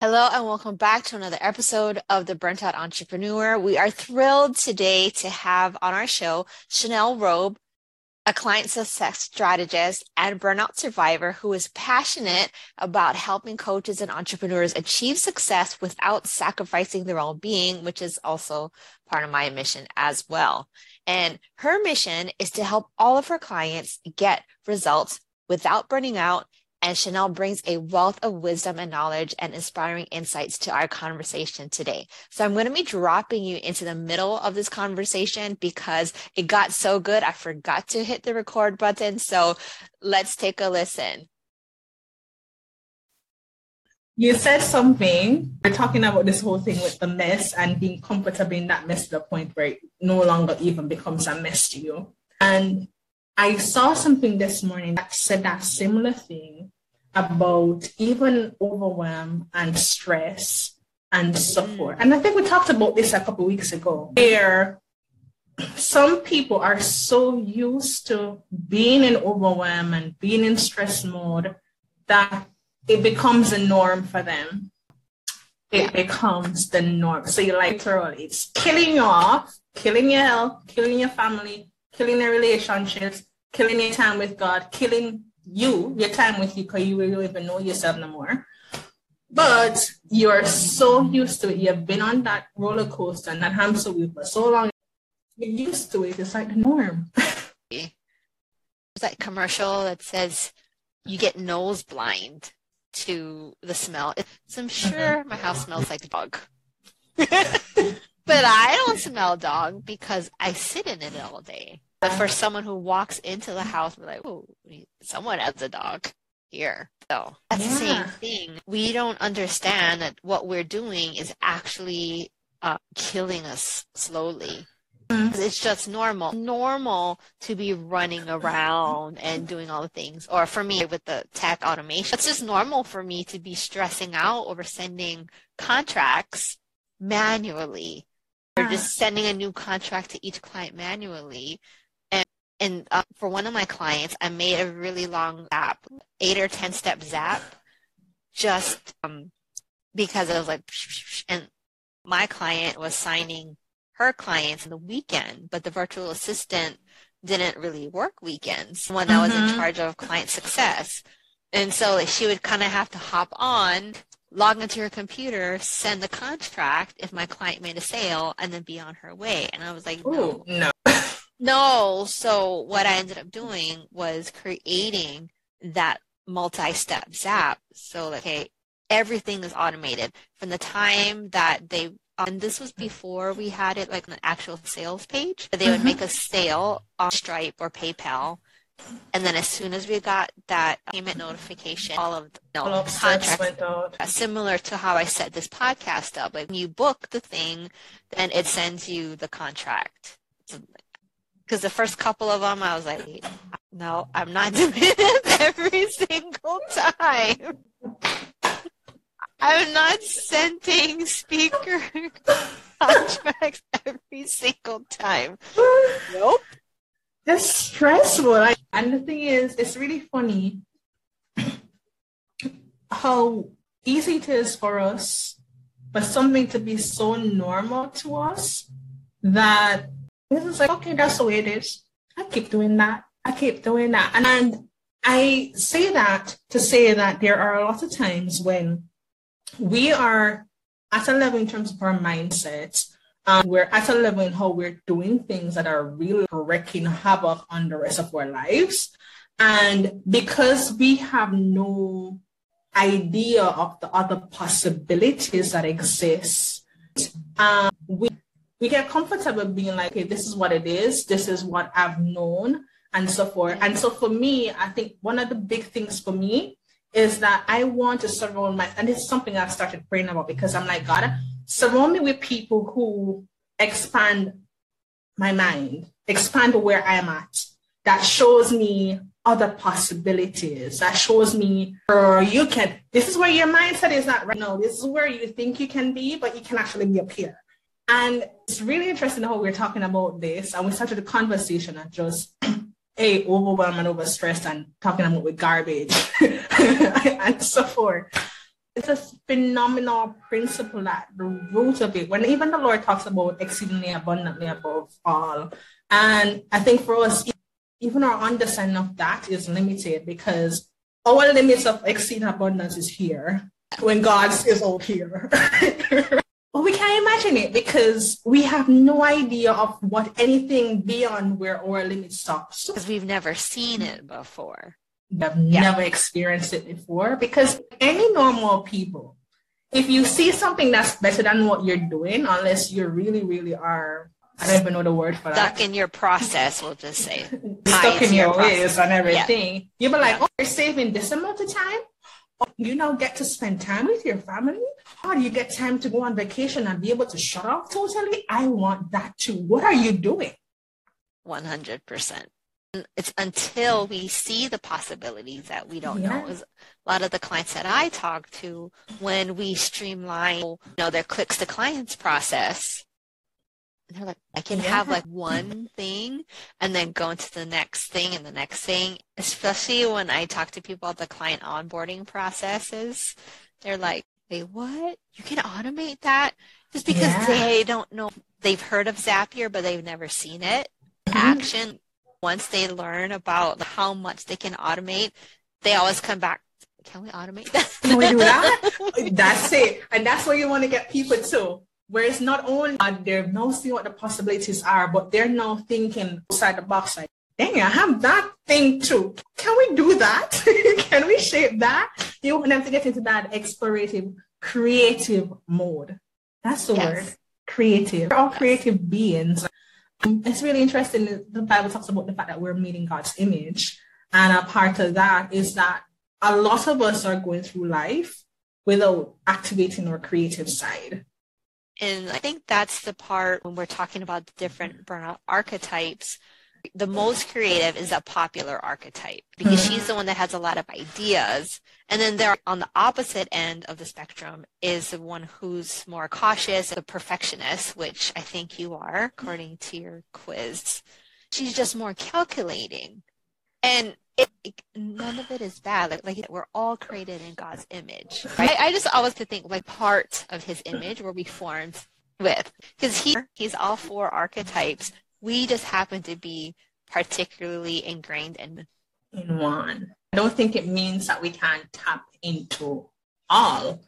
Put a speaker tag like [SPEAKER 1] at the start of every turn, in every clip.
[SPEAKER 1] Hello and welcome back to another episode of the Burnt Out Entrepreneur. We are thrilled today to have on our show Chanel Robe, a client success strategist and burnout survivor who is passionate about helping coaches and entrepreneurs achieve success without sacrificing their well-being, which is also part of my mission as well. And her mission is to help all of her clients get results without burning out and Chanel brings a wealth of wisdom and knowledge and inspiring insights to our conversation today. So I'm going to be dropping you into the middle of this conversation because it got so good. I forgot to hit the record button. So let's take a listen.
[SPEAKER 2] You said something. We're talking about this whole thing with the mess and being comfortable in that mess to the point where it no longer even becomes a mess to you. And I saw something this morning that said that similar thing about even overwhelm and stress and mm. support. And I think we talked about this a couple weeks ago, where some people are so used to being in overwhelm and being in stress mode that it becomes a norm for them. It becomes the norm. So you're like literally it's killing you off, killing your health, killing your family, killing your relationships, killing your time with God, killing you, your time with you, because you really don't even know yourself no more. But you're so used to it. You've been on that roller coaster and that hamster wheel for so long. You're used to it. It's like the norm.
[SPEAKER 1] There's that commercial that says you get nose blind to the smell. So I'm sure uh-huh. my house smells like dog. but I don't smell dog because I sit in it all day. But for someone who walks into the house, we're like, oh, someone has a dog here. So that's yeah. the same thing. We don't understand that what we're doing is actually uh, killing us slowly. Mm-hmm. It's just normal. Normal to be running around and doing all the things. Or for me with the tech automation, it's just normal for me to be stressing out over sending contracts manually or just sending a new contract to each client manually and uh, for one of my clients, I made a really long app, eight or 10 step zap, just um, because I was like, and my client was signing her clients in the weekend, but the virtual assistant didn't really work weekends when I was in mm-hmm. charge of client success. And so like, she would kind of have to hop on, log into her computer, send the contract if my client made a sale, and then be on her way. And I was like. Ooh, no. No. So what I ended up doing was creating that multi-step zap. So like, okay, everything is automated from the time that they and this was before we had it like an actual sales page. They would mm-hmm. make a sale on Stripe or PayPal. And then as soon as we got that payment notification, all of the you know, contracts went out. Similar to how I set this podcast up. Like when you book the thing, then it sends you the contract because the first couple of them, I was like, no, I'm not doing it every single time. I'm not sending speaker contracts every single time. Nope.
[SPEAKER 2] That's stressful. and the thing is, it's really funny how easy it is for us, but something to be so normal to us that this is like, okay, that's the way it is. I keep doing that. I keep doing that. And, and I say that to say that there are a lot of times when we are at a level in terms of our mindset. um, we're at a level in how we're doing things that are really wreaking havoc on the rest of our lives. And because we have no idea of the other possibilities that exist, um, we we get comfortable being like, okay, this is what it is. This is what I've known and so forth. And so for me, I think one of the big things for me is that I want to surround my, and is something I've started praying about because I'm like, God, surround me with people who expand my mind, expand where I'm at, that shows me other possibilities, that shows me, or you can, this is where your mindset is not right now. This is where you think you can be, but you can actually be up here. And it's really interesting how we're talking about this. And we started the conversation and just a overwhelmed and overstressed and talking about with garbage and so forth. it's a phenomenal principle at the root of it. When even the Lord talks about exceedingly abundantly above all. And I think for us, even our understanding of that is limited because our limits of exceeding abundance is here when God's is oh, all here. but we can't imagine it because we have no idea of what anything beyond where our limit stops.
[SPEAKER 1] Because we've never seen it before.
[SPEAKER 2] We've yeah. never experienced it before because any normal people, if you see something that's better than what you're doing, unless you really, really are I don't even know the word for
[SPEAKER 1] that. Stuck in your process, we'll just say.
[SPEAKER 2] Stuck in your, your ways and everything. Yeah. You'll be like, yeah. oh, you're saving this amount of time? You now get to spend time with your family? How do you get time to go on vacation and be able to shut off totally? I want that too. What are you doing?
[SPEAKER 1] 100%. It's until we see the possibilities that we don't yeah. know. a lot of the clients that I talk to, when we streamline, you know, their clicks to clients process, they're like, I can yeah. have like one thing and then go into the next thing and the next thing, especially when I talk to people about the client onboarding processes. They're like, wait, what? You can automate that? Just because yeah. they don't know. They've heard of Zapier, but they've never seen it. Mm-hmm. Action, once they learn about how much they can automate, they always come back can we automate that?
[SPEAKER 2] Can we do that? that's it. And that's where you want to get people to. Whereas not only are they now seeing what the possibilities are, but they're now thinking outside the box like, dang, I have that thing too. Can we do that? Can we shape that? You want them to get into that explorative, creative mode. That's the yes. word. Creative. We're all creative beings. Um, it's really interesting. The Bible talks about the fact that we're made in God's image. And a part of that is that a lot of us are going through life without activating our creative side.
[SPEAKER 1] And I think that's the part when we're talking about the different burnout archetypes. The most creative is a popular archetype because mm-hmm. she's the one that has a lot of ideas. And then there on the opposite end of the spectrum is the one who's more cautious, a perfectionist, which I think you are according to your quiz. She's just more calculating. And it, it, none of it is bad. Like, like we're all created in God's image. Right? I, I just always could think like part of His image were we formed with, because he he's all four archetypes. We just happen to be particularly ingrained in
[SPEAKER 2] in one. I don't think it means that we can't tap into all.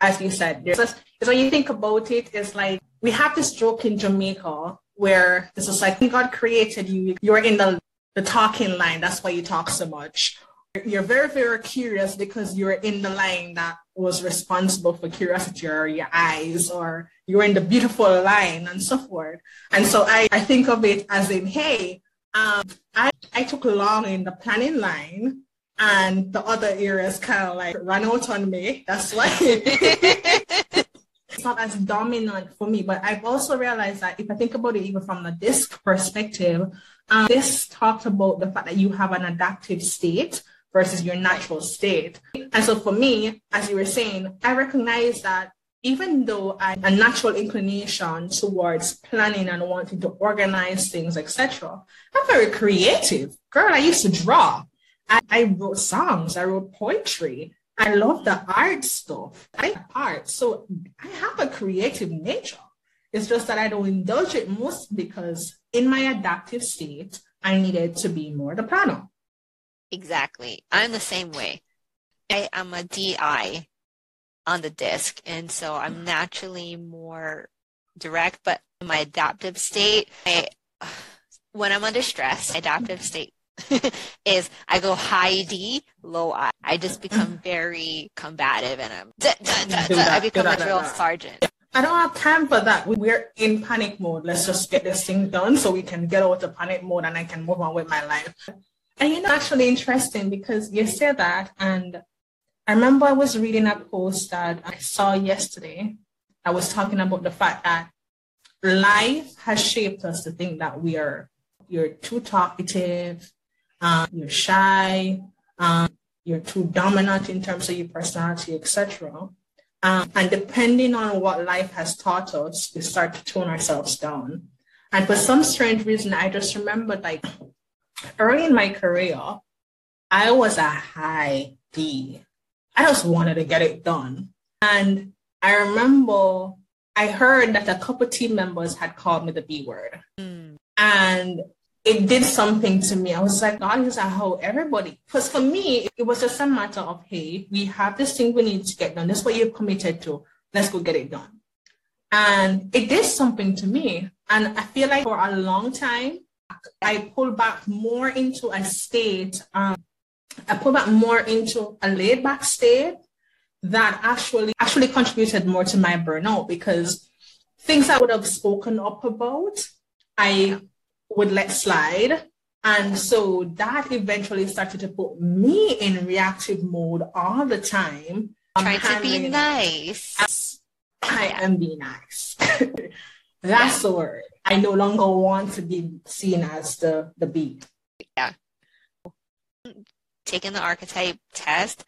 [SPEAKER 2] As you said, there's when you think about it, it's like we have this joke in Jamaica where this is like God created you, you're in the the talking line. That's why you talk so much. You're very, very curious because you're in the line that was responsible for curiosity or your eyes or you're in the beautiful line and so forth. And so I, I think of it as in, hey, um, I, I took long in the planning line and the other areas kind of like ran out on me. That's why it's not as dominant for me. But I've also realized that if I think about it even from the disc perspective, um, this talks about the fact that you have an adaptive state versus your natural state. And so for me, as you were saying, I recognize that even though I have a natural inclination towards planning and wanting to organize things, etc., I'm very creative. Girl, I used to draw. I, I wrote songs. I wrote poetry. I love the art stuff. I art. So I have a creative nature. It's just that I don't indulge it most because in my adaptive state, I needed to be more the plano.
[SPEAKER 1] Exactly. I'm the same way. I am a DI on the disc, and so I'm naturally more direct, but in my adaptive state, I, when I'm under stress, adaptive state is I go high D, low I. I just become very combative and I'm I become a drill sergeant.
[SPEAKER 2] I don't have time for that. We're in panic mode. Let's just get this thing done so we can get out of panic mode and I can move on with my life. And you know, actually interesting because you said that. And I remember I was reading a post that I saw yesterday. I was talking about the fact that life has shaped us to think that we are, you're too talkative, um, you're shy, um, you're too dominant in terms of your personality, etc. Um, and depending on what life has taught us, we start to tone ourselves down. And for some strange reason, I just remember like early in my career, I was a high D. I just wanted to get it done. And I remember I heard that a couple team members had called me the B word. Mm. And it did something to me. I was like, God is how everybody, because for me, it was just a matter of, hey, we have this thing we need to get done. This is what you've committed to. Let's go get it done. And it did something to me. And I feel like for a long time, I pulled back more into a state, um, I pulled back more into a laid back state that actually actually contributed more to my burnout because things I would have spoken up about, I would let slide. And so that eventually started to put me in reactive mode all the time.
[SPEAKER 1] Trying to be nice.
[SPEAKER 2] I am being nice. That's the word. I no longer want to be seen as the the B.
[SPEAKER 1] Yeah. Taking the archetype test,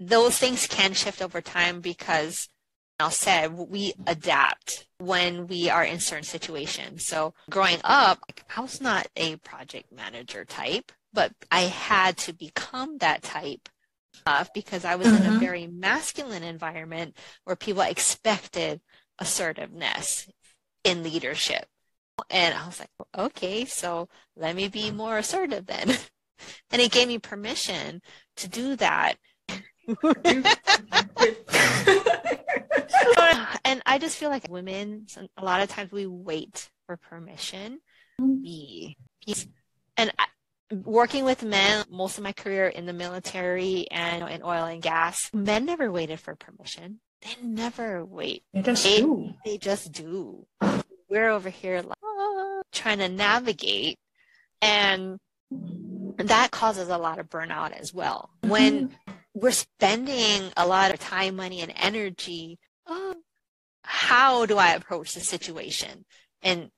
[SPEAKER 1] those things can shift over time because I said we adapt when we are in certain situations. So growing up, I was not a project manager type, but I had to become that type uh, because I was mm-hmm. in a mm-hmm. very masculine environment where people expected assertiveness in leadership. And I was like, okay, so let me be more assertive then. and it gave me permission to do that. and I just feel like women, a lot of times we wait for permission. Be and I, working with men most of my career in the military and in oil and gas, men never waited for permission. They never wait.
[SPEAKER 2] They just they, do.
[SPEAKER 1] They just do. We're over here like, ah, trying to navigate, and that causes a lot of burnout as well. When mm-hmm. we're spending a lot of time, money, and energy, how do I approach the situation? And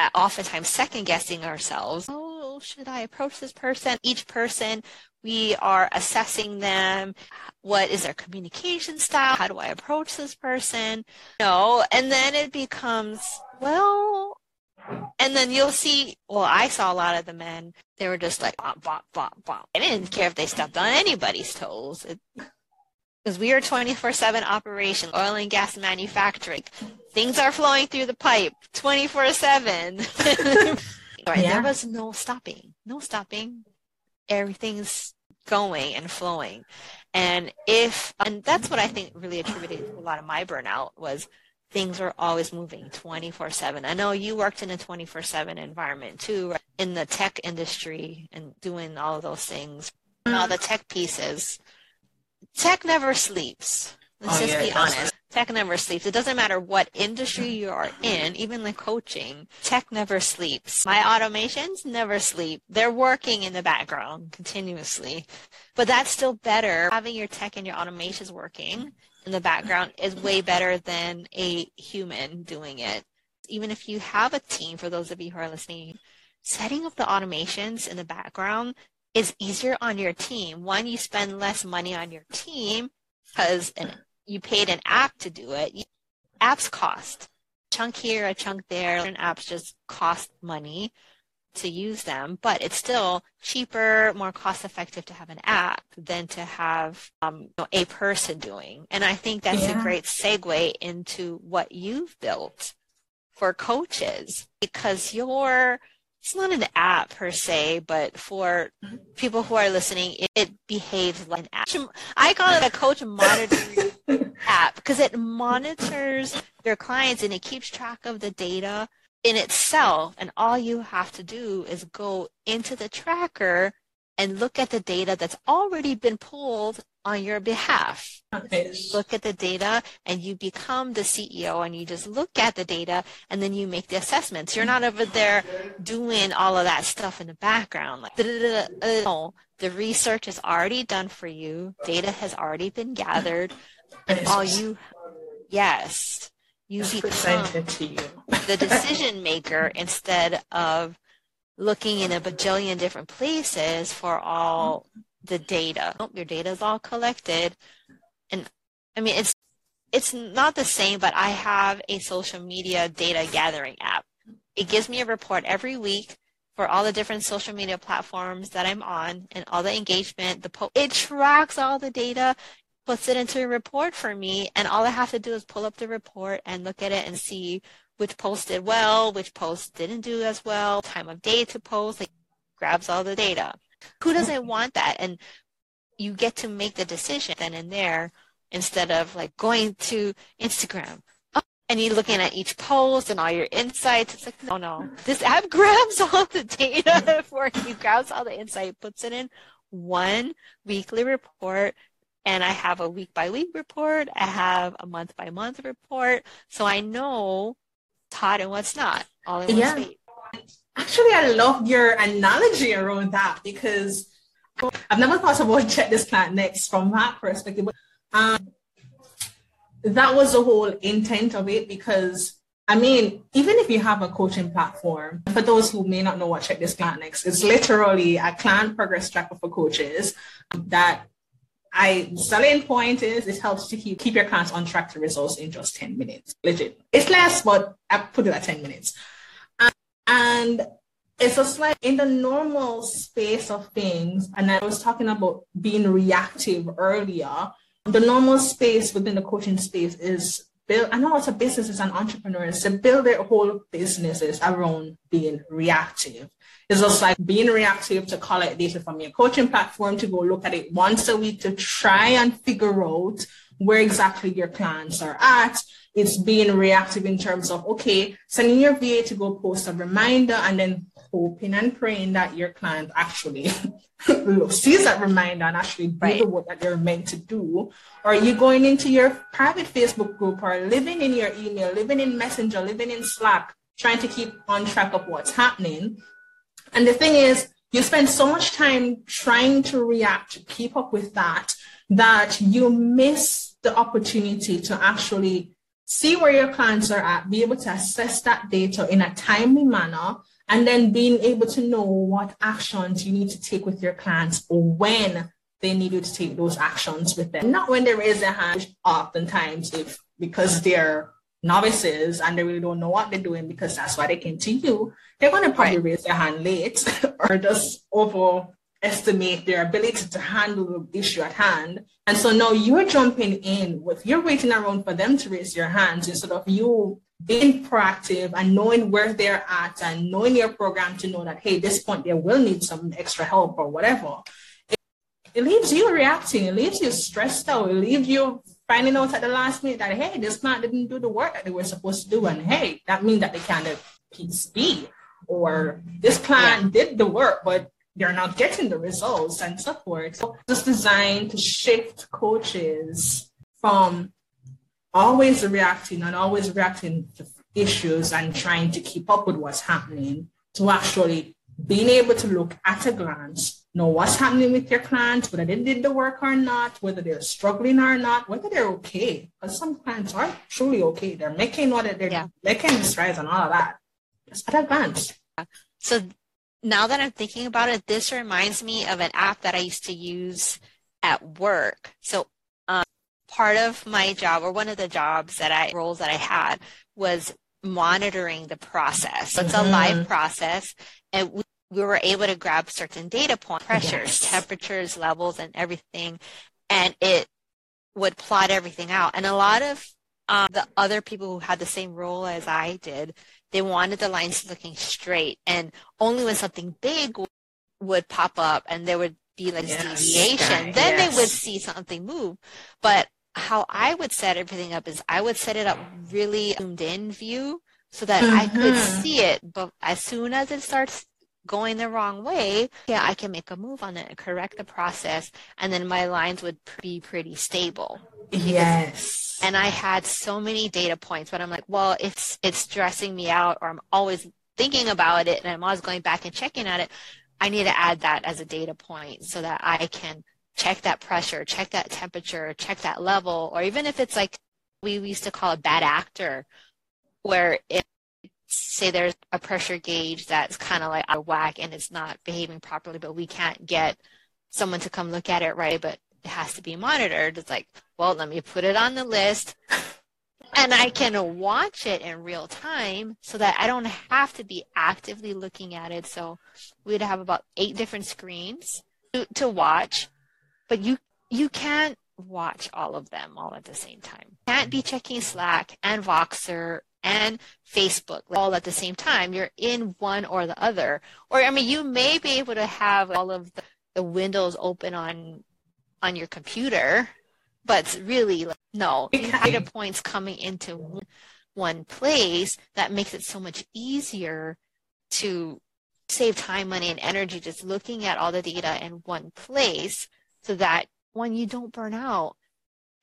[SPEAKER 1] uh, oftentimes second guessing ourselves. Oh, should I approach this person? Each person, we are assessing them. What is their communication style? How do I approach this person? No. And then it becomes, well, and then you'll see, well, I saw a lot of the men, they were just like, bop, bop, bop, bop. I didn't care if they stepped on anybody's toes. It, because we are 24-7 operation, oil and gas manufacturing. Things are flowing through the pipe 24-7. right, yeah. There was no stopping, no stopping. Everything's going and flowing. And if, and that's what I think really attributed to a lot of my burnout was things were always moving 24-7. I know you worked in a 24-7 environment too, right? in the tech industry and doing all of those things, all the tech pieces tech never sleeps. Let's oh, just yeah, be honest. Tech never sleeps. It doesn't matter what industry you are in, even the coaching, tech never sleeps. My automations never sleep. They're working in the background continuously. But that's still better. Having your tech and your automations working in the background is way better than a human doing it. Even if you have a team, for those of you who are listening, setting up the automations in the background is easier on your team. One, you spend less money on your team because you paid an app to do it. Apps cost. A chunk here, a chunk there, and apps just cost money to use them, but it's still cheaper, more cost effective to have an app than to have um, you know, a person doing. And I think that's yeah. a great segue into what you've built for coaches because you're it's not an app per se, but for people who are listening, it, it behaves like an app. I call it a coach monitoring app because it monitors your clients and it keeps track of the data in itself. And all you have to do is go into the tracker and look at the data that's already been pulled on your behalf. Look at the data and you become the CEO and you just look at the data and then you make the assessments. You're not over there doing all of that stuff in the background. Like, no, the research is already done for you. Data has already been gathered. And all you, yes, you become you. the decision maker instead of looking in a bajillion different places for all the data. Your data is all collected. And I mean, it's, it's not the same, but I have a social media data gathering app. It gives me a report every week for all the different social media platforms that I'm on and all the engagement, the po- it tracks all the data puts it into a report for me and all I have to do is pull up the report and look at it and see which post did well, which post didn't do as well, time of day to post, like grabs all the data. Who doesn't want that? And you get to make the decision then and there instead of like going to Instagram oh, and you're looking at each post and all your insights. It's like, no, no. This app grabs all the data for you, grabs all the insight, puts it in one weekly report. And I have a week by week report. I have a month by month report. So I know hot and what's not all in yeah. one
[SPEAKER 2] Actually, I love your analogy around that because I've never thought about Check This Client Next from that perspective. Um, that was the whole intent of it because I mean, even if you have a coaching platform, for those who may not know what Check This Client Next, it's literally a client progress tracker for coaches that I selling point is it helps to keep keep your clients on track to results in just 10 minutes. Legit. It's less, but I put it at 10 minutes. And, it's just like in the normal space of things, and I was talking about being reactive earlier. The normal space within the coaching space is build I know lots of businesses and entrepreneurs to build their whole businesses around being reactive. It's just like being reactive to collect data from your coaching platform to go look at it once a week to try and figure out where exactly your clients are at. It's being reactive in terms of, okay, sending your VA to go post a reminder and then hoping and praying that your client actually sees that reminder and actually do right. the work that they're meant to do. Or are you going into your private Facebook group or living in your email, living in Messenger, living in Slack, trying to keep on track of what's happening? And the thing is, you spend so much time trying to react, to keep up with that, that you miss the opportunity to actually see where your clients are at, be able to assess that data in a timely manner, and then being able to know what actions you need to take with your clients or when they need you to take those actions with them. Not when they raise their hand, oftentimes if because they're novices and they really don't know what they're doing because that's why they came to you, they're going to probably right. raise their hand late or just overestimate their ability to handle the issue at hand. And so now you're jumping in with, you're waiting around for them to raise your hands instead of you being proactive and knowing where they're at and knowing your program to know that, hey, this point they will need some extra help or whatever. It, it leaves you reacting. It leaves you stressed out. It leaves you finding out at the last minute that hey, this client didn't do the work that they were supposed to do, and hey, that means that they can't have piece B, or this client yeah. did the work, but they're not getting the results and so forth. So it's designed to shift coaches from always reacting and always reacting to issues and trying to keep up with what's happening to actually being able to look at a glance know what's happening with your clients, whether they did the work or not, whether they're struggling or not, whether they're okay. Because some clients are truly okay. They're making what they're yeah. making strides and all of that. Just at advance.
[SPEAKER 1] So now that I'm thinking about it, this reminds me of an app that I used to use at work. So um, part of my job or one of the jobs that I roles that I had was monitoring the process. So it's mm-hmm. a live process and we we were able to grab certain data points, pressures, yes. temperatures, levels, and everything, and it would plot everything out. And a lot of um, the other people who had the same role as I did, they wanted the lines looking straight, and only when something big would pop up and there would be like yes, deviation, then yes. they would see something move. But how I would set everything up is I would set it up really zoomed in view so that mm-hmm. I could mm-hmm. see it. But as soon as it starts going the wrong way, yeah, I can make a move on it and correct the process, and then my lines would be pretty stable.
[SPEAKER 2] Yes.
[SPEAKER 1] And I had so many data points, but I'm like, well, it's it's stressing me out, or I'm always thinking about it, and I'm always going back and checking at it. I need to add that as a data point so that I can check that pressure, check that temperature, check that level, or even if it's like we used to call a bad actor, where it say there's a pressure gauge that's kind of like out of whack and it's not behaving properly, but we can't get someone to come look at it right, but it has to be monitored. It's like, well, let me put it on the list and I can watch it in real time so that I don't have to be actively looking at it. So we'd have about eight different screens to, to watch, but you you can't watch all of them all at the same time. Can't be checking Slack and Voxer and Facebook all at the same time. You're in one or the other. Or I mean, you may be able to have all of the, the windows open on on your computer, but really like, no. Data points coming into one place that makes it so much easier to save time, money, and energy just looking at all the data in one place so that when you don't burn out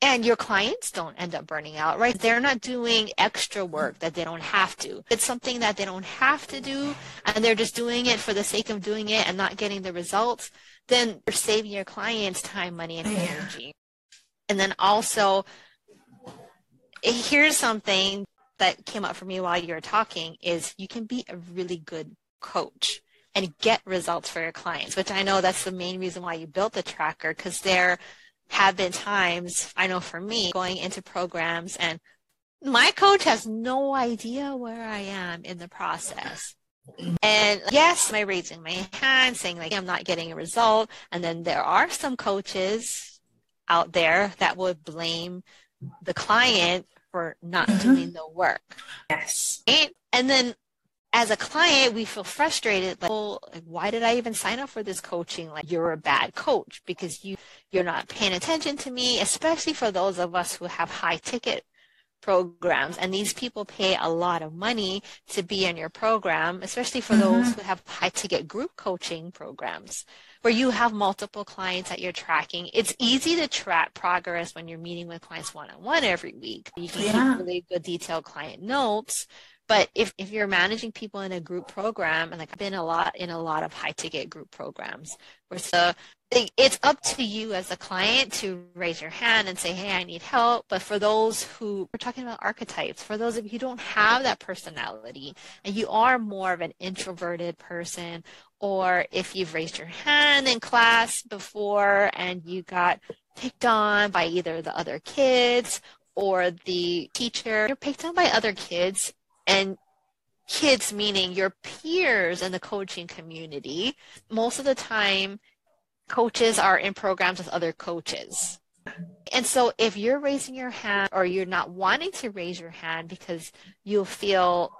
[SPEAKER 1] and your clients don't end up burning out, right? They're not doing extra work that they don't have to. It's something that they don't have to do and they're just doing it for the sake of doing it and not getting the results. Then you're saving your clients time, money, and energy. And then also, here's something that came up for me while you were talking is you can be a really good coach and get results for your clients, which I know that's the main reason why you built the tracker because there have been times, I know for me, going into programs and my coach has no idea where I am in the process. And yes, I raising my hand saying like I'm not getting a result? And then there are some coaches out there that would blame the client for not mm-hmm. doing the work.
[SPEAKER 2] Yes.
[SPEAKER 1] And, and then as a client, we feel frustrated. Like, well, why did I even sign up for this coaching? Like, you're a bad coach because you you're not paying attention to me. Especially for those of us who have high ticket programs, and these people pay a lot of money to be in your program. Especially for mm-hmm. those who have high ticket group coaching programs, where you have multiple clients that you're tracking. It's easy to track progress when you're meeting with clients one on one every week. You can yeah. keep really good detailed client notes but if, if you're managing people in a group program, and like I've been a lot in a lot of high ticket group programs, where so it's up to you as a client to raise your hand and say, hey, I need help. But for those who we're talking about archetypes, for those of you who don't have that personality and you are more of an introverted person, or if you've raised your hand in class before and you got picked on by either the other kids or the teacher, you're picked on by other kids and kids meaning your peers in the coaching community most of the time coaches are in programs with other coaches. And so if you're raising your hand or you're not wanting to raise your hand because you feel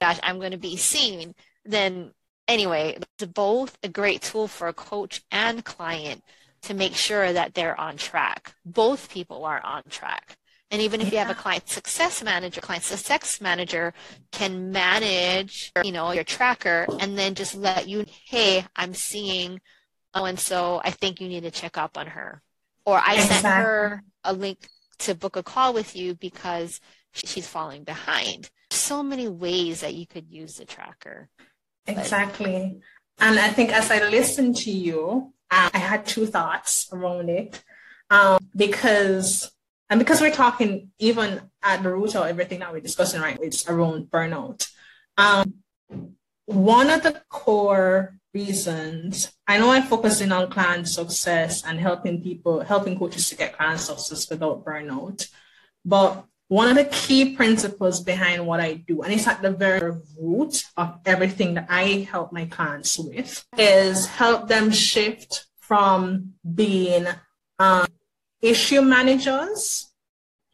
[SPEAKER 1] gosh i'm going to be seen then anyway it's both a great tool for a coach and client to make sure that they're on track. Both people are on track and even if yeah. you have a client success manager, client success manager can manage, you know, your tracker and then just let you, hey, I'm seeing oh, and so I think you need to check up on her. Or I exactly. sent her a link to book a call with you because she's falling behind. So many ways that you could use the tracker.
[SPEAKER 2] Exactly. But, and I think as I listened to you, uh, I had two thoughts around it. Um, because and because we're talking even at the root of everything that we're discussing right, it's around burnout. Um, one of the core reasons, I know I'm focusing on client success and helping people, helping coaches to get client success without burnout. But one of the key principles behind what I do, and it's at the very root of everything that I help my clients with, is help them shift from being um, issue managers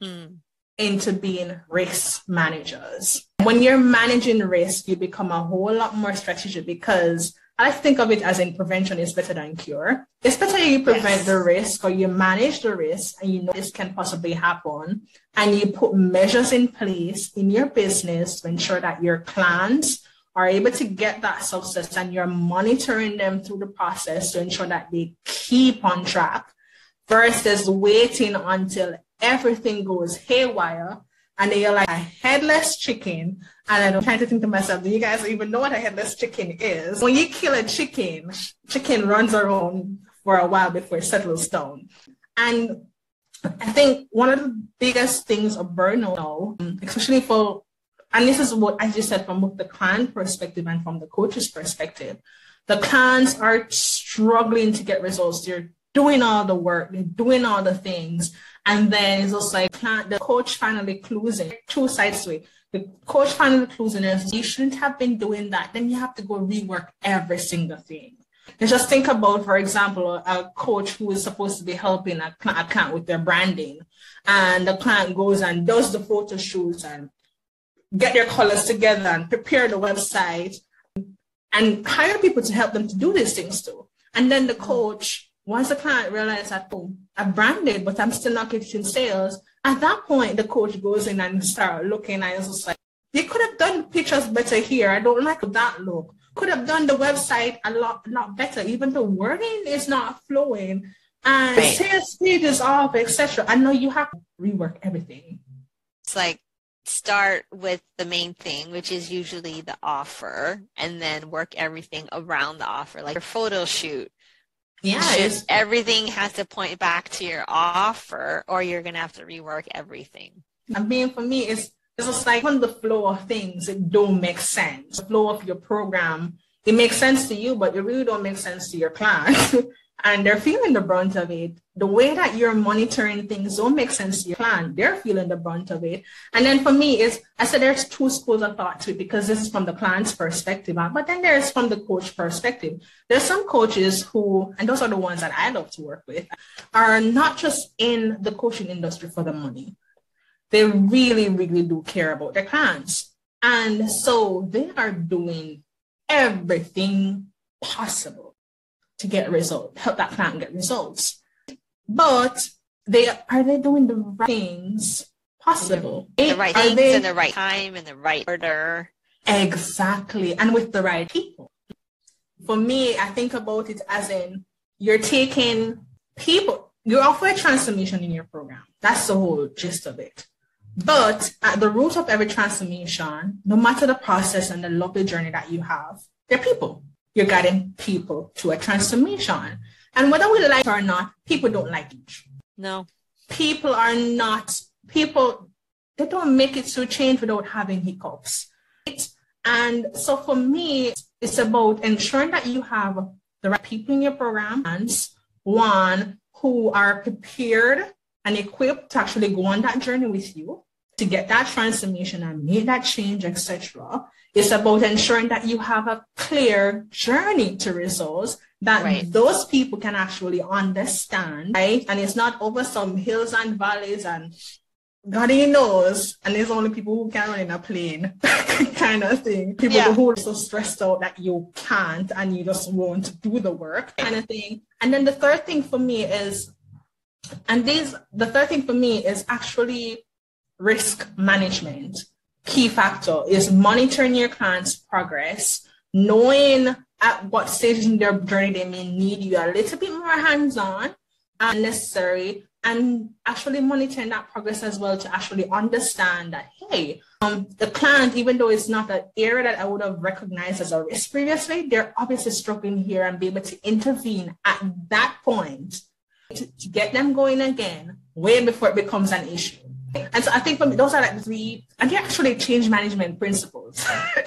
[SPEAKER 2] mm. into being risk managers. When you're managing risk, you become a whole lot more strategic because I think of it as in prevention is better than cure. It's better you prevent yes. the risk or you manage the risk and you know this can possibly happen and you put measures in place in your business to ensure that your clients are able to get that success and you're monitoring them through the process to ensure that they keep on track versus waiting until everything goes haywire and they're like a headless chicken. And I'm trying to think to myself, do you guys even know what a headless chicken is? When you kill a chicken, chicken runs around for a while before it settles down. And I think one of the biggest things of burnout, especially for, and this is what I just said from both the client perspective and from the coach's perspective, the clients are struggling to get results. They're doing all the work, doing all the things. And then it's just like the coach finally clues in. Two sides to it. The coach finally clues in is you shouldn't have been doing that. Then you have to go rework every single thing. just think about, for example, a coach who is supposed to be helping a, client with their branding, and the client goes and does the photo shoots and get their colors together and prepare the website and hire people to help them to do these things too. And then the coach, once the client realizes that, oh, I've branded, but I'm still not getting sales, at that point, the coach goes in and start looking and it's just like, you could have done pictures better here. I don't like that look. Could have done the website a lot, lot better. Even the wording is not flowing and right. sales pages off, etc. I know you have to rework everything.
[SPEAKER 1] It's like start with the main thing, which is usually the offer, and then work everything around the offer, like your photo shoot. Yeah, Just everything has to point back to your offer, or you're gonna have to rework everything.
[SPEAKER 2] I mean, for me, it's it's just like when the flow of things it don't make sense. The flow of your program it makes sense to you, but it really don't make sense to your client. and they're feeling the brunt of it. The way that you're monitoring things don't make sense to your client. They're feeling the brunt of it. And then for me is I said there's two schools of thought to it because this is from the client's perspective, ah, but then there's from the coach perspective. There's some coaches who, and those are the ones that I love to work with, are not just in the coaching industry for the money. They really, really do care about their clients. And so they are doing everything possible to get results, help that client get results. But they are they doing the right things possible?
[SPEAKER 1] The right are things they, in the right time in the right order.
[SPEAKER 2] Exactly. And with the right people. For me, I think about it as in you're taking people, you offer a transformation in your program. That's the whole gist of it. But at the root of every transformation, no matter the process and the lovely journey that you have, they're people you're guiding people to a transformation. And whether we like it or not, people don't like it.
[SPEAKER 1] No.
[SPEAKER 2] People are not, people, they don't make it through change without having hiccups. And so for me, it's about ensuring that you have the right people in your program. One, who are prepared and equipped to actually go on that journey with you to get that transformation and make that change, etc. It's about ensuring that you have a clear journey to results that right. those people can actually understand, right? And it's not over some hills and valleys and God he knows, and there's only people who can run in a plane kind of thing. People yeah. who are so stressed out that you can't and you just won't do the work kind of thing. And then the third thing for me is, and this, the third thing for me is actually risk management key factor is monitoring your client's progress, knowing at what stage in their journey they may need you a little bit more hands-on and necessary, and actually monitoring that progress as well to actually understand that, hey, um, the client, even though it's not an area that I would have recognized as a risk previously, they're obviously struggling here and be able to intervene at that point to, to get them going again way before it becomes an issue. And so I think for me, those are like three, and they actually change management principles.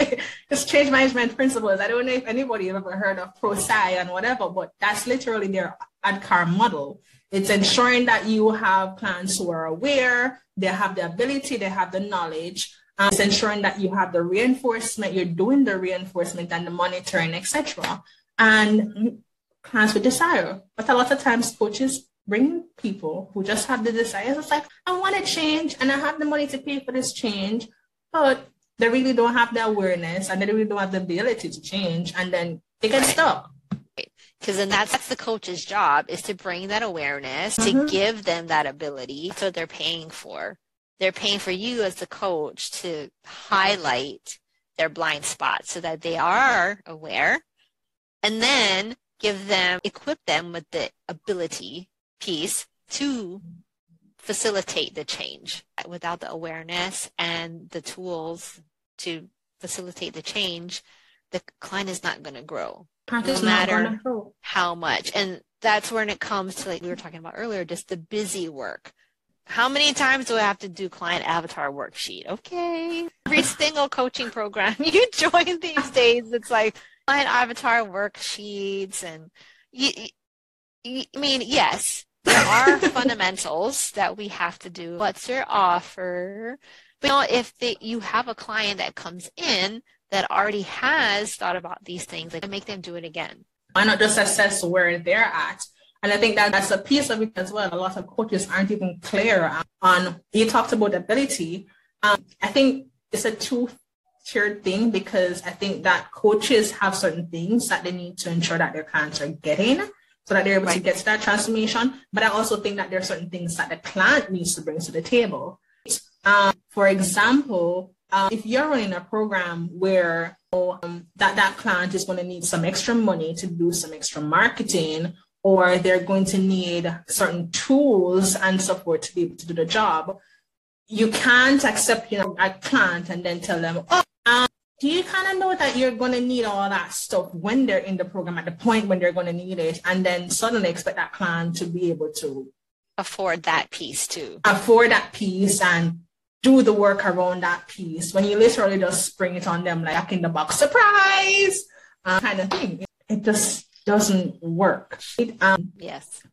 [SPEAKER 2] it's change management principles. I don't know if anybody ever heard of ProSci and whatever, but that's literally their ADKAR model. It's ensuring that you have clients who are aware, they have the ability, they have the knowledge. Um, it's ensuring that you have the reinforcement, you're doing the reinforcement and the monitoring, etc. And clients with desire. But a lot of times coaches bring people who just have the desire. It's like, I want to change and I have the money to pay for this change, but they really don't have the awareness and they really don't have the ability to change. And then they get stuck.
[SPEAKER 1] Because then that's, that's the coach's job is to bring that awareness, mm-hmm. to give them that ability. So they're paying for. They're paying for you as the coach to highlight their blind spots so that they are aware and then give them, equip them with the ability piece to facilitate the change. Without the awareness and the tools to facilitate the change, the client is not going to grow. no matter how much. And that's when it comes to like we were talking about earlier, just the busy work. How many times do I have to do client avatar worksheet? Okay. Every single coaching program you join these days, it's like client avatar worksheets and you, you, I mean, yes, there are fundamentals that we have to do. What's your offer? But you know, if you have a client that comes in that already has thought about these things, like make them do it again.
[SPEAKER 2] Why not just assess where they're at? And I think that that's a piece of it as well. A lot of coaches aren't even clear on, you talked about ability. Um, I think it's a two tiered thing because I think that coaches have certain things that they need to ensure that their clients are getting so that they're able right. to get to that transformation. But I also think that there are certain things that the client needs to bring to the table. Um, for example, um, if you're running a program where um, that that client is going to need some extra money to do some extra marketing, or they're going to need certain tools and support to be able to do the job, you can't accept you know a client and then tell them, oh, do you kind of know that you're going to need all that stuff when they're in the program at the point when they're going to need it, and then suddenly expect that client to be able to
[SPEAKER 1] afford that piece too,
[SPEAKER 2] afford that piece and do the work around that piece when you literally just spring it on them like in the box surprise uh, kind of thing. It just doesn't work. It, um,
[SPEAKER 1] yes.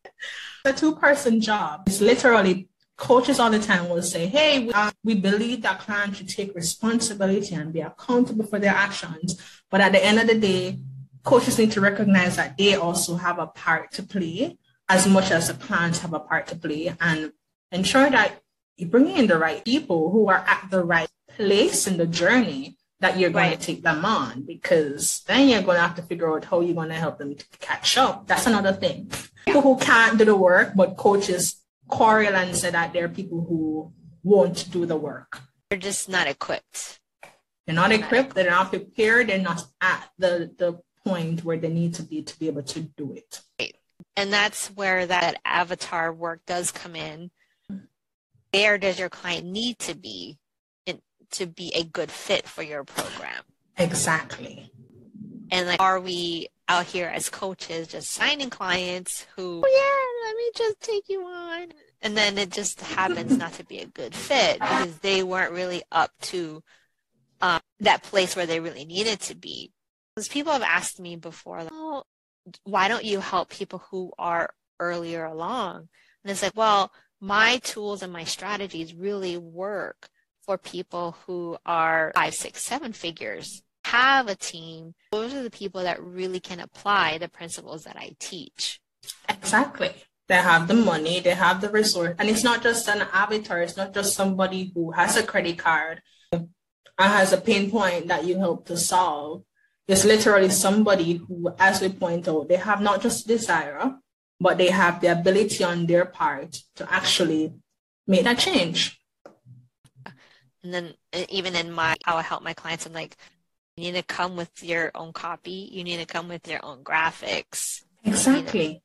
[SPEAKER 2] The two person job is literally coaches all the time will say, hey, we, uh, we believe that clients should take responsibility and be accountable for their actions. But at the end of the day, coaches need to recognize that they also have a part to play as much as the clients have a part to play and ensure that you bring in the right people who are at the right place in the journey that you're going right. to take them on because then you're going to have to figure out how you're going to help them to catch up. That's another thing. People who can't do the work, but coaches quarrel and say that there are people who won't do the work.
[SPEAKER 1] They're just not equipped.
[SPEAKER 2] They're not, equipped, equipped. They're not prepared. They're not at the, the point where they need to be to be able to do it.
[SPEAKER 1] Right. And that's where that avatar work does come in where does your client need to be in, to be a good fit for your program?
[SPEAKER 2] Exactly.
[SPEAKER 1] And like, are we out here as coaches just signing clients who, oh yeah, let me just take you on. And then it just happens not to be a good fit because they weren't really up to um, that place where they really needed to be. Because people have asked me before, like, oh, why don't you help people who are earlier along? And it's like, well, my tools and my strategies really work for people who are five, six, seven figures, have a team. Those are the people that really can apply the principles that I teach.
[SPEAKER 2] Exactly. They have the money, they have the resource. And it's not just an avatar, it's not just somebody who has a credit card and has a pain point that you help to solve. It's literally somebody who, as we point out, they have not just desire, but they have the ability on their part to actually make that change.
[SPEAKER 1] And then even in my, how I help my clients, I'm like, you need to come with your own copy. You need to come with your own graphics.
[SPEAKER 2] Exactly.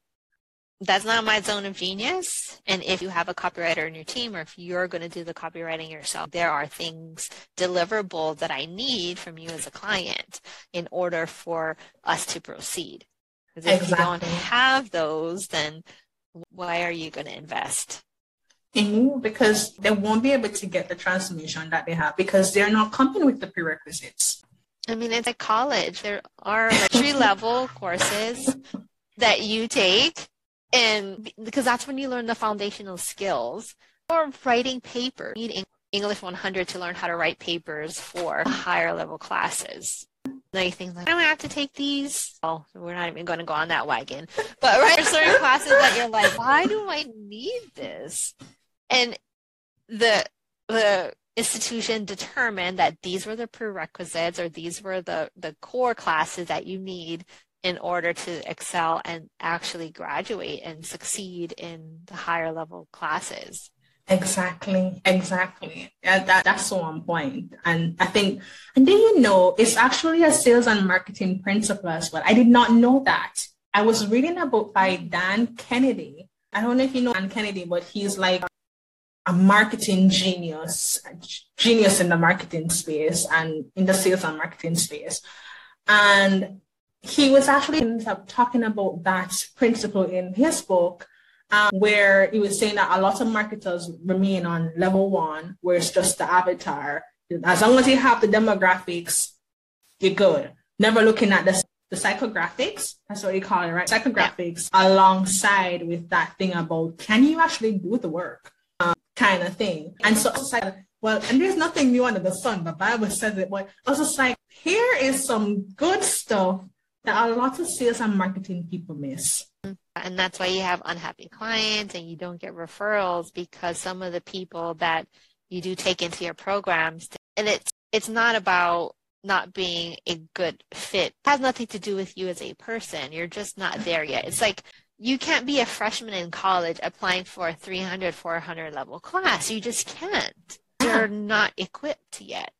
[SPEAKER 1] That's not my zone of genius. And if you have a copywriter in your team or if you're going to do the copywriting yourself, there are things deliverable that I need from you as a client in order for us to proceed. Because if exactly. you don't have those, then why are you going to invest?
[SPEAKER 2] In because they won't be able to get the transformation that they have because they're not coming with the prerequisites.
[SPEAKER 1] I mean, it's like college. There are entry level courses that you take, and because that's when you learn the foundational skills. Or writing paper. You need English 100 to learn how to write papers for higher level classes like things like I don't have to take these. Oh, we're not even going to go on that wagon. But right, certain classes that you're like, why do I need this? And the the institution determined that these were the prerequisites or these were the the core classes that you need in order to excel and actually graduate and succeed in the higher level classes.
[SPEAKER 2] Exactly, exactly. Yeah, that, that's so on point. And I think, and then you know, it's actually a sales and marketing principle as well. I did not know that. I was reading a book by Dan Kennedy. I don't know if you know Dan Kennedy, but he's like a marketing genius, genius in the marketing space and in the sales and marketing space. And he was actually talking about that principle in his book um, where he was saying that a lot of marketers remain on level one, where it's just the avatar. As long as you have the demographics, you're good. Never looking at the, the psychographics, that's what you call it, right? Psychographics yeah. alongside with that thing about can you actually do the work kind of thing. And so it's like, well, and there's nothing new under the sun. But the Bible says it, but I was just like, here is some good stuff that a lot of sales and marketing people miss.
[SPEAKER 1] And that's why you have unhappy clients and you don't get referrals because some of the people that you do take into your programs and it's it's not about not being a good fit. It has nothing to do with you as a person. You're just not there yet. It's like you can't be a freshman in college applying for a 300 400 level class. You just can't. You're not equipped yet.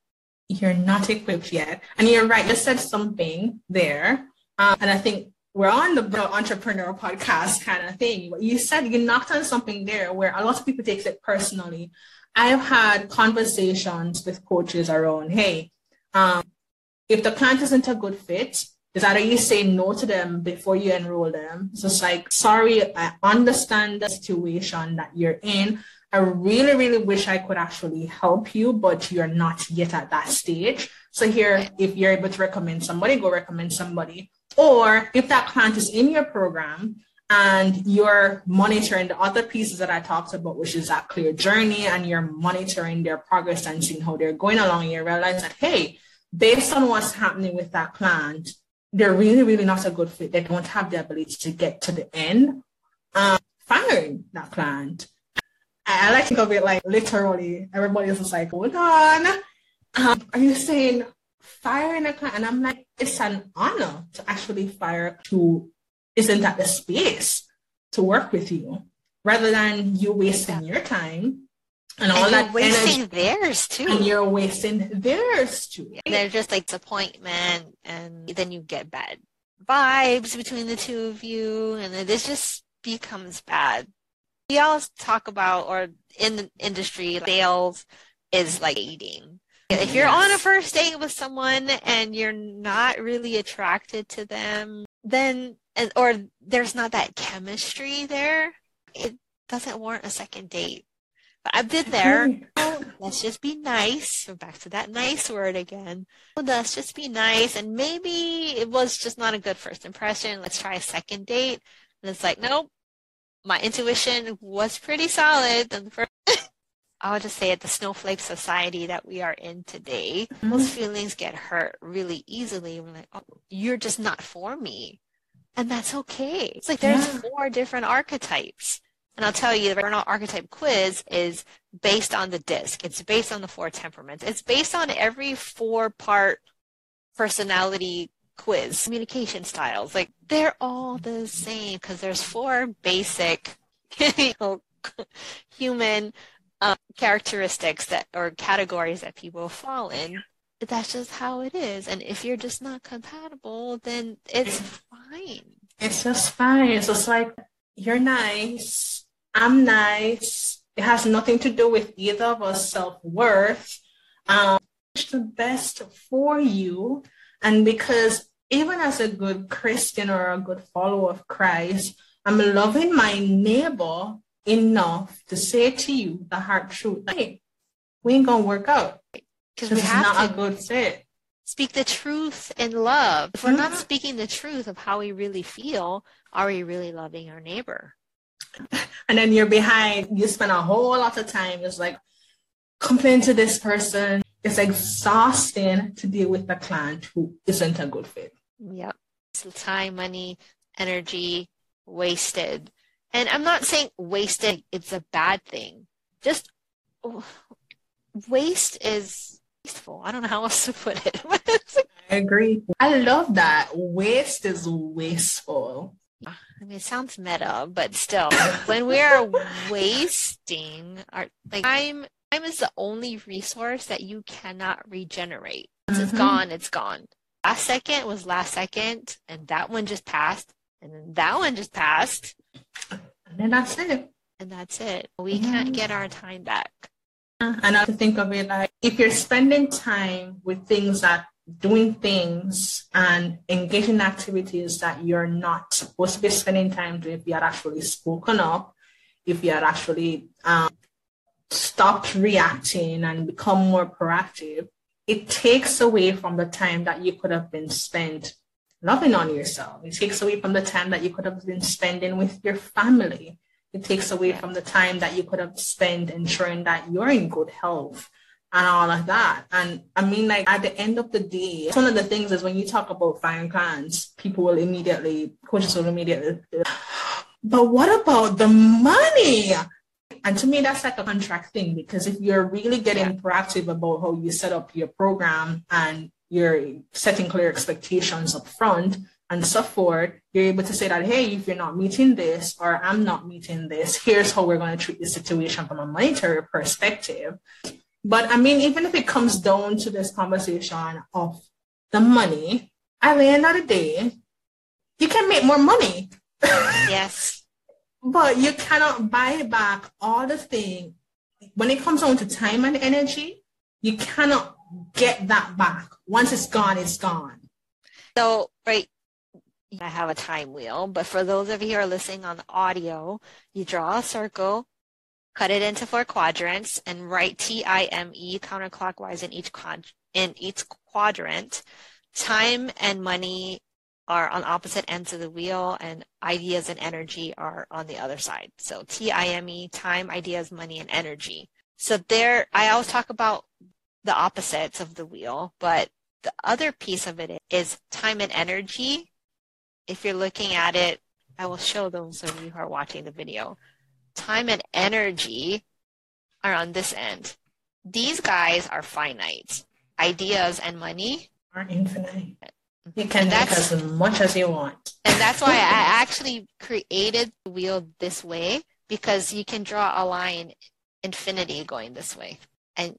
[SPEAKER 2] You're not equipped yet. And you're right. You said something there. Um, and I think we're on the entrepreneur podcast kind of thing. You said you knocked on something there where a lot of people take it personally. I've had conversations with coaches around, hey, um, if the client isn't a good fit, is either you say no to them before you enroll them. So it's like, sorry, I understand the situation that you're in. I really, really wish I could actually help you, but you're not yet at that stage. So here, if you're able to recommend somebody, go recommend somebody. Or if that client is in your program and you're monitoring the other pieces that I talked about, which is that clear journey, and you're monitoring their progress and seeing how they're going along, you realize that, hey, based on what's happening with that client, they're really, really not a good fit. They don't have the ability to get to the end. Um, firing that client. I, I like to think of it like literally, everybody is just like, hold on. Um, are you saying firing a client? And I'm like, it's an honor to actually fire who isn't at the space to work with you rather than you wasting your time
[SPEAKER 1] and all and that wasting energy, theirs too.
[SPEAKER 2] And you're wasting theirs too.
[SPEAKER 1] And they're just like disappointment and then you get bad vibes between the two of you and then this just becomes bad. We all talk about or in the industry sales is like dating. If you're yes. on a first date with someone and you're not really attracted to them, then or there's not that chemistry there, it doesn't warrant a second date. But I've been there. Let's just be nice. We're back to that nice word again. Let's just be nice. And maybe it was just not a good first impression. Let's try a second date. And it's like, nope. My intuition was pretty solid. And first I'll just say it, the snowflake society that we are in today, mm-hmm. those feelings get hurt really easily. We're like, oh, you're just not for me. And that's okay. It's like there's yeah. four different archetypes. And I'll tell you, the Vernal Archetype Quiz is based on the disc. It's based on the four temperaments. It's based on every four part personality quiz, communication styles. Like they're all the same because there's four basic you know, human um, characteristics that or categories that people fall in. That's just how it is. And if you're just not compatible, then it's fine.
[SPEAKER 2] It's just fine. It's just like you're nice I'm nice. It has nothing to do with either of us self-worth. Um, the best for you. And because even as a good Christian or a good follower of Christ, I'm loving my neighbor enough to say to you the hard truth. Hey, we ain't gonna work out. Because we have not to a good fit.
[SPEAKER 1] Speak the truth in love. If we're not mm-hmm. speaking the truth of how we really feel, are we really loving our neighbor?
[SPEAKER 2] and then you're behind, you spend a whole lot of time just like complain to this person. It's exhausting to deal with a client who isn't a good fit.
[SPEAKER 1] Yep. So time, money, energy wasted. And I'm not saying wasted, it's a bad thing. Just oh, waste is wasteful. I don't know how else to put it.
[SPEAKER 2] I agree. I love that. Waste is wasteful.
[SPEAKER 1] I mean, it sounds meta, but still, when we are wasting our like time, time is the only resource that you cannot regenerate. Once mm-hmm. it's gone, it's gone. Last second was last second, and that one just passed, and then that one just passed,
[SPEAKER 2] and then that's it.
[SPEAKER 1] And that's it. We mm-hmm. can't get our time back.
[SPEAKER 2] And I think of it like if you're spending time with things that doing things and engaging activities that you're not supposed to be spending time doing if you had actually spoken up, if you had actually um, stopped reacting and become more proactive, it takes away from the time that you could have been spent loving on yourself. It takes away from the time that you could have been spending with your family. It takes away from the time that you could have spent ensuring that you're in good health and all of that. And I mean, like at the end of the day, one of the things is when you talk about firing clients, people will immediately, coaches will immediately, but what about the money? And to me, that's like a contract thing because if you're really getting proactive about how you set up your program and you're setting clear expectations up front and so forth, you're able to say that, hey, if you're not meeting this or I'm not meeting this, here's how we're going to treat the situation from a monetary perspective. But I mean, even if it comes down to this conversation of the money, at the end of the day, you can make more money.
[SPEAKER 1] yes.
[SPEAKER 2] but you cannot buy back all the thing. When it comes down to time and energy, you cannot get that back. Once it's gone, it's gone.
[SPEAKER 1] So, right, I have a time wheel, but for those of you who are listening on audio, you draw a circle, cut it into four quadrants, and write T-I-M-E counterclockwise in each in each quadrant. Time and money are on opposite ends of the wheel, and ideas and energy are on the other side. So T-I-M-E, time, ideas, money, and energy. So there, I always talk about the opposites of the wheel, but the other piece of it is time and energy. If you're looking at it, I will show those of you who are watching the video. Time and energy are on this end. These guys are finite. Ideas and money
[SPEAKER 2] are infinite. You can make as much as you want.
[SPEAKER 1] And that's why I actually created the wheel this way because you can draw a line infinity going this way. And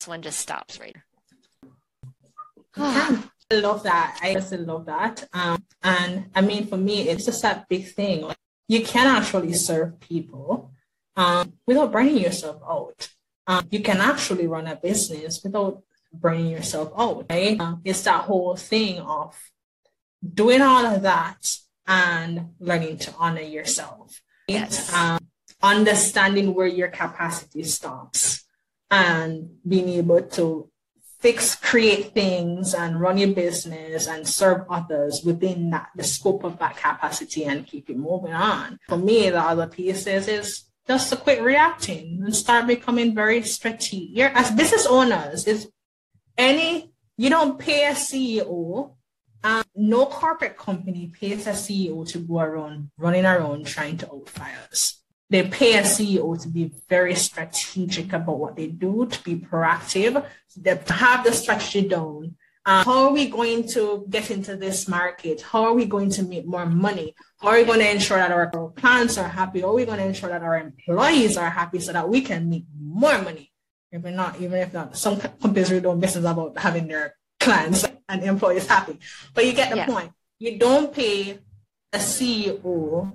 [SPEAKER 1] this one just stops right.
[SPEAKER 2] I love that. I just love that. Um, and I mean, for me, it's just that big thing. You can actually serve people um, without burning yourself out. Um, you can actually run a business without burning yourself out. Right? Um, it's that whole thing of doing all of that and learning to honor yourself.
[SPEAKER 1] Yes.
[SPEAKER 2] Um, understanding where your capacity stops and being able to fix, create things and run your business and serve others within that, the scope of that capacity and keep it moving on. For me, the other pieces is just to quit reacting and start becoming very strategic. You're, as business owners, is any, you don't pay a CEO um, no corporate company pays a CEO to go around running around trying to outfire us they pay a CEO to be very strategic about what they do, to be proactive, to have the strategy down. Uh, how are we going to get into this market? How are we going to make more money? How are we going to ensure that our clients are happy? How are we going to ensure that our employees are happy so that we can make more money? Even not, even if not, some companies really don't business about having their clients and employees happy. But you get the yeah. point. You don't pay a CEO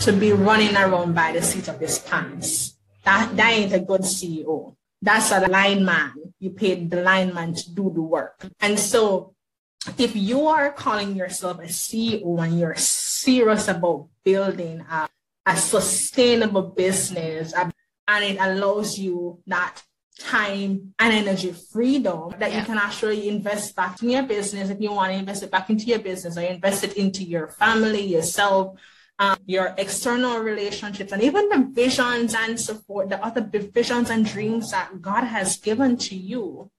[SPEAKER 2] to be running around by the seat of his pants. That, that ain't a good CEO. That's a lineman. You paid the lineman to do the work. And so if you are calling yourself a CEO and you're serious about building a, a sustainable business and it allows you that time and energy freedom that yeah. you can actually invest back in your business if you want to invest it back into your business or invest it into your family, yourself, um, your external relationships, and even the visions and support, the other visions and dreams that God has given to you.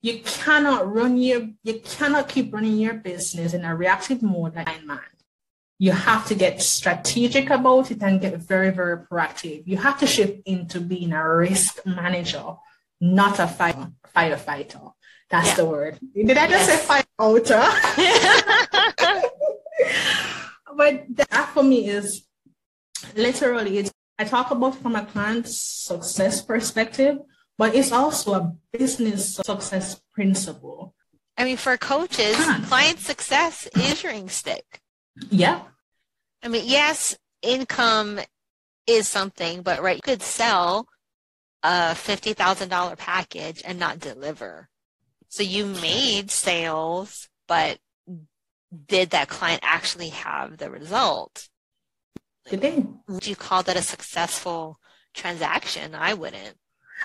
[SPEAKER 2] You cannot run your, you cannot keep running your business in a reactive mode like man. You have to get strategic about it and get very, very proactive. You have to shift into being a risk manager, not a fire, firefighter. That's yeah. the word. Did I just yes. say firefighter? but that for me is literally it's I talk about from a client success perspective, but it's also a business success principle.
[SPEAKER 1] I mean, for coaches, client success is your ink stick.
[SPEAKER 2] Yeah.
[SPEAKER 1] I mean, yes, income is something, but right, you could sell a $50,000 package and not deliver. So you made sales, but did that client actually have the result?
[SPEAKER 2] Did they?
[SPEAKER 1] Would you call that a successful transaction? I wouldn't.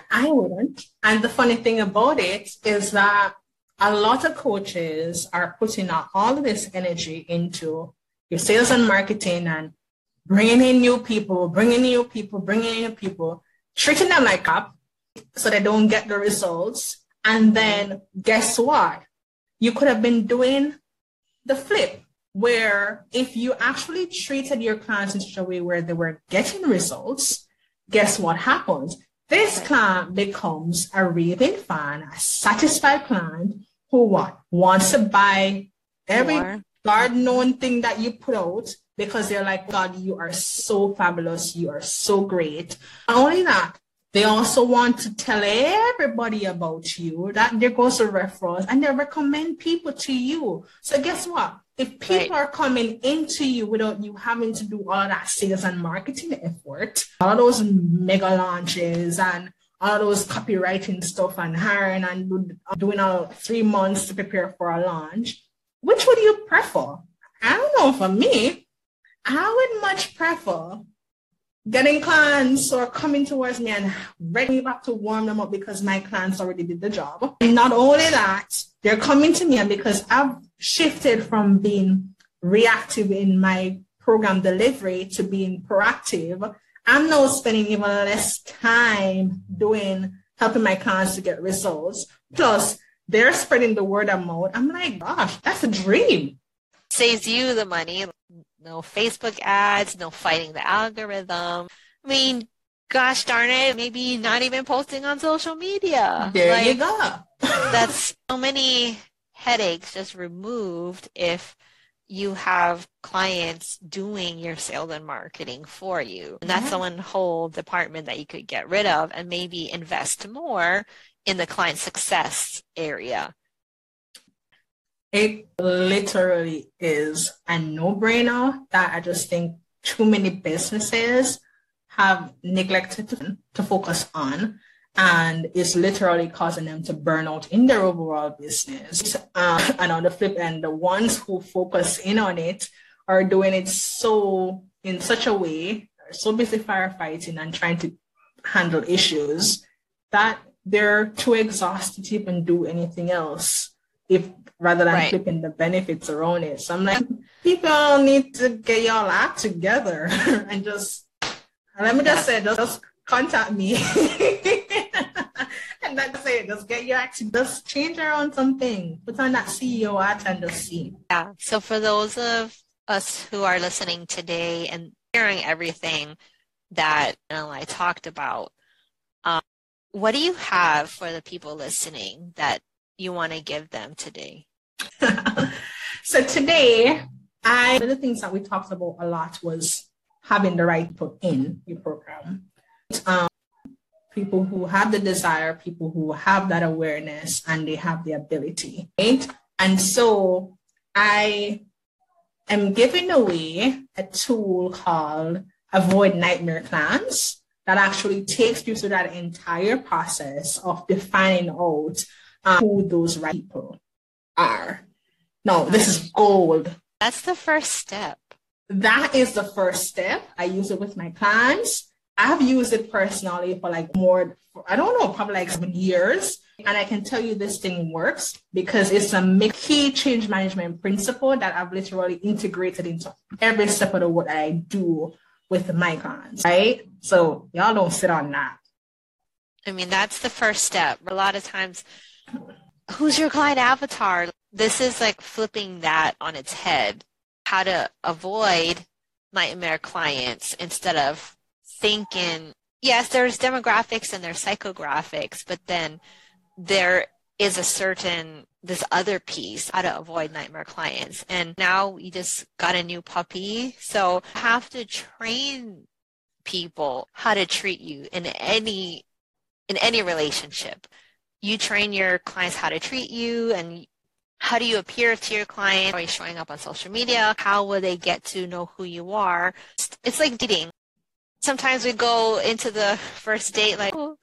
[SPEAKER 2] I wouldn't. And the funny thing about it is that a lot of coaches are putting out all of this energy into your sales and marketing and bringing in new people, bringing in new people, bringing in new people, treating them like crap, so they don't get the results. And then guess what? You could have been doing the flip where if you actually treated your clients in such a way where they were getting results, guess what happens? This client becomes a raving fan, a satisfied client who what wants to buy every More. God known thing that you put out because they're like, God, you are so fabulous. You are so great. Not only that, they also want to tell everybody about you. That there goes the referrals and they recommend people to you. So guess what? If people right. are coming into you without you having to do all that sales and marketing effort, all those mega launches and all those copywriting stuff and hiring and uh, doing all three months to prepare for a launch, which would you prefer? I don't know. For me, I would much prefer getting clients are coming towards me and ready back to warm them up because my clients already did the job. And not only that, they're coming to me and because I've shifted from being reactive in my program delivery to being proactive, I'm now spending even less time doing helping my clients to get results. Plus, they're spreading the word of mouth. I'm like, gosh, that's a dream.
[SPEAKER 1] Saves you the money no Facebook ads, no fighting the algorithm. I mean, gosh darn it, maybe not even posting on social media.
[SPEAKER 2] There like, you go.
[SPEAKER 1] that's so many headaches just removed if you have clients doing your sales and marketing for you. And that's yeah. one whole department that you could get rid of and maybe invest more in the client success area
[SPEAKER 2] it literally is a no-brainer that I just think too many businesses have neglected to, to focus on and it's literally causing them to burn out in their overall business. Uh, and on the flip end, the ones who focus in on it are doing it so in such a way, so busy firefighting and trying to handle issues that they're too exhausted to even do anything else. If rather than right. flipping the benefits around it. So I'm like, people need to get y'all act together and just let me just yeah. say, just, just contact me. and that's it. Just get your act. Just change around something. Put on that CEO hat and just see.
[SPEAKER 1] Yeah. So for those of us who are listening today and hearing everything that you know, I talked about, um, what do you have for the people listening that you want to give them today?
[SPEAKER 2] so today, I one of the things that we talked about a lot was having the right people in your program. Um, people who have the desire, people who have that awareness, and they have the ability. Right? And so I am giving away a tool called Avoid Nightmare Plans that actually takes you through that entire process of defining out um, who those right people are. No, this is gold.
[SPEAKER 1] That's the first step.
[SPEAKER 2] That is the first step. I use it with my clients. I've used it personally for like more, I don't know, probably like seven years. And I can tell you this thing works because it's a key change management principle that I've literally integrated into every step of the what I do with my clients, right? So y'all don't sit on that.
[SPEAKER 1] I mean, that's the first step. A lot of times who's your client avatar? This is like flipping that on its head. How to avoid nightmare clients instead of thinking, yes, there's demographics and there's psychographics, but then there is a certain this other piece how to avoid nightmare clients and now we just got a new puppy so have to train people how to treat you in any in any relationship you train your clients how to treat you and how do you appear to your client? Are you showing up on social media? How will they get to know who you are? It's like dating. Sometimes we go into the first date like, oh,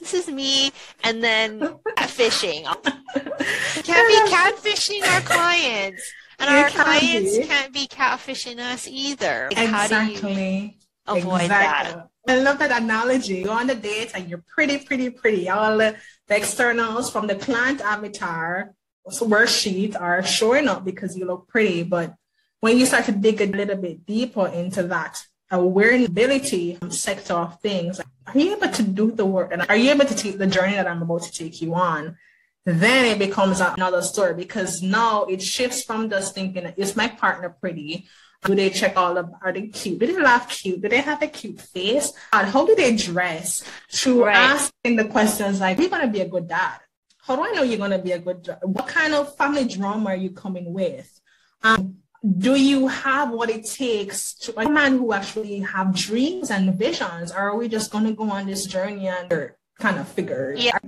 [SPEAKER 1] this is me, and then catfishing. we can't be catfishing our clients, and you our clients be. can't be catfishing us either.
[SPEAKER 2] Exactly.
[SPEAKER 1] avoid exactly. that?
[SPEAKER 2] I love that analogy. You go on the date and you're pretty, pretty, pretty. All the, the externals from the client avatar worksheet are showing up because you look pretty. But when you start to dig a little bit deeper into that awareness ability sector of things, are you able to do the work and are you able to take the journey that I'm about to take you on? Then it becomes another story because now it shifts from just thinking, is my partner pretty? Do they check all the, are they cute? Do they laugh cute? Do they have a cute face? And how do they dress? To right. asking the questions like, are you going to be a good dad? How do I know you're going to be a good dad? What kind of family drama are you coming with? Um, do you have what it takes to a man who actually have dreams and visions or are we just going to go on this journey and kind of figure
[SPEAKER 1] yeah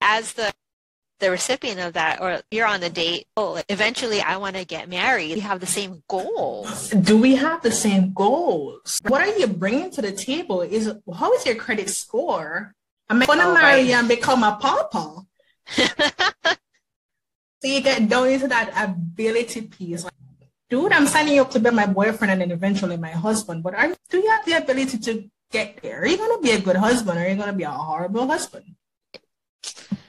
[SPEAKER 1] as the the recipient of that or you're on the date oh eventually i want to get married we have the same goals
[SPEAKER 2] do we have the same goals what are you bringing to the table is how is your credit score oh, i'm going to oh, marry you and become a papa so you get down into that ability piece like dude, I'm signing you up to be my boyfriend and then eventually my husband. But are, do you have the ability to get there? Are you going to be a good husband or are you going to be a horrible husband?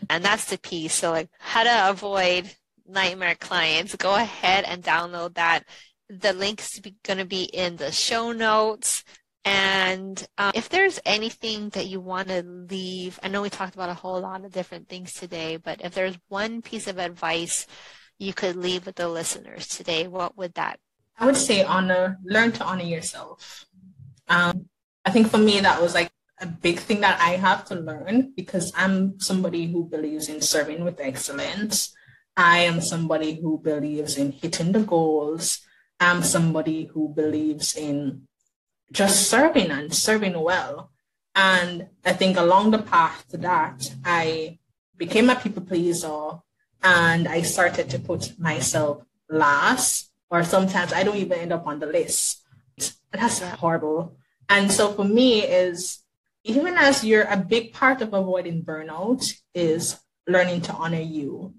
[SPEAKER 1] And that's the piece. So, like, how to avoid nightmare clients, go ahead and download that. The link's going to be in the show notes. And um, if there's anything that you want to leave, I know we talked about a whole lot of different things today, but if there's one piece of advice you could leave with the listeners today, what would that?
[SPEAKER 2] I would say honor, learn to honor yourself. Um, I think for me, that was like a big thing that I have to learn because I'm somebody who believes in serving with excellence. I am somebody who believes in hitting the goals. I'm somebody who believes in just serving and serving well. And I think along the path to that, I became a people pleaser and I started to put myself last, or sometimes I don't even end up on the list. That's horrible. And so for me is even as you're a big part of avoiding burnout is learning to honor you,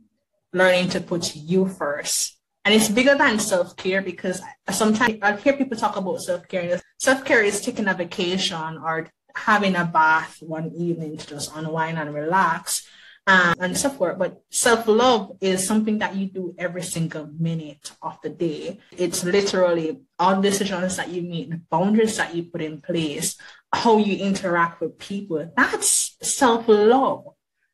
[SPEAKER 2] learning to put you first. And it's bigger than self-care because sometimes I hear people talk about self-care. Self-care is taking a vacation or having a bath one evening to just unwind and relax um, and so forth. But self love is something that you do every single minute of the day. It's literally all decisions that you make, the boundaries that you put in place, how you interact with people. That's self love.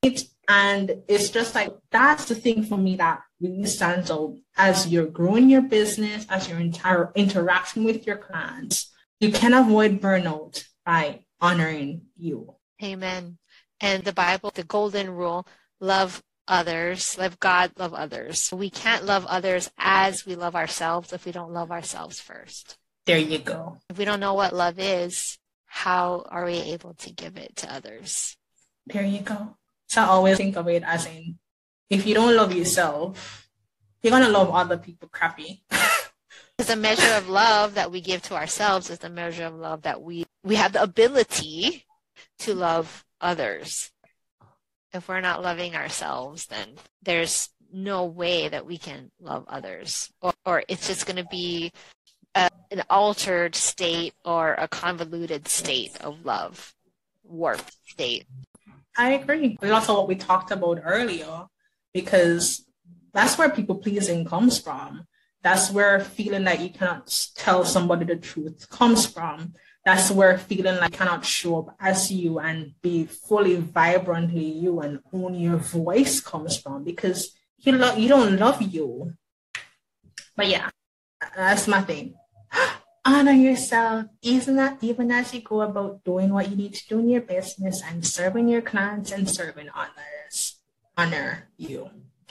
[SPEAKER 2] It And it's just like that's the thing for me that really stands out as you're growing your business, as you're entire interacting with your clients. You can avoid burnout by honoring you.
[SPEAKER 1] Amen and the Bible, the golden rule, love others, love God, love others. We can't love others as we love ourselves if we don't love ourselves first.
[SPEAKER 2] There you go.
[SPEAKER 1] If we don't know what love is, how are we able to give it to others?
[SPEAKER 2] There you go. So I always think of it as in if you don't love yourself, you're gonna love other people crappy.
[SPEAKER 1] It's a measure of love that we give to ourselves is the measure of love that we we have the ability to love others. If we're not loving ourselves, then there's no way that we can love others. Or, or it's just going to be a, an altered state or a convoluted state of love, warped state.
[SPEAKER 2] I agree. That's also what we talked about earlier, because that's where people pleasing comes from. That's where feeling that you cannot tell somebody the truth comes from that's where feeling like cannot show up as you and be fully vibrantly you and own your voice comes from because you love you don't love you. But yeah, that's my thing. Honor yourself, even that even as you go about doing what you need to do in your business and serving your clients and serving others. Honor you.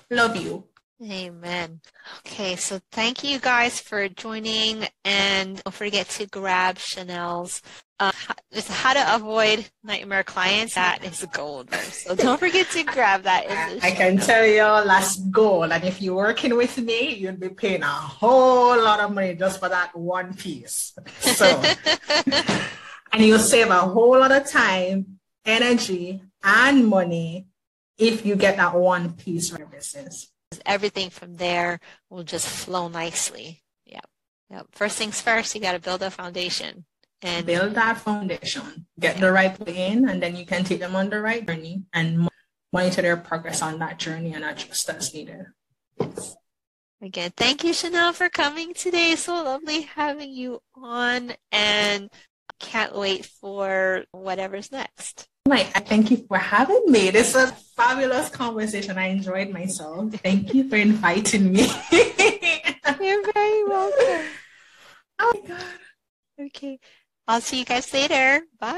[SPEAKER 2] Love you.
[SPEAKER 1] Amen. Okay, so thank you guys for joining, and don't forget to grab Chanel's. Uh, just how to avoid nightmare clients. That is gold. So don't forget to grab that.
[SPEAKER 2] I can tell you that's gold. And if you're working with me, you'll be paying a whole lot of money just for that one piece. So, and you'll save a whole lot of time, energy, and money if you get that one piece for your business
[SPEAKER 1] everything from there will just flow nicely. Yeah. Yep. First things first, you got to build a foundation
[SPEAKER 2] and build that foundation. Get the right way in, and then you can take them on the right journey and monitor their progress on that journey and adjust as needed.
[SPEAKER 1] Again, thank you, Chanel, for coming today. So lovely having you on. And can't wait for whatever's next.
[SPEAKER 2] Mike, thank you for having me. This was a fabulous conversation. I enjoyed myself. Thank you for inviting me.
[SPEAKER 1] You're very welcome.
[SPEAKER 2] Oh my God.
[SPEAKER 1] Okay. I'll see you guys later. Bye.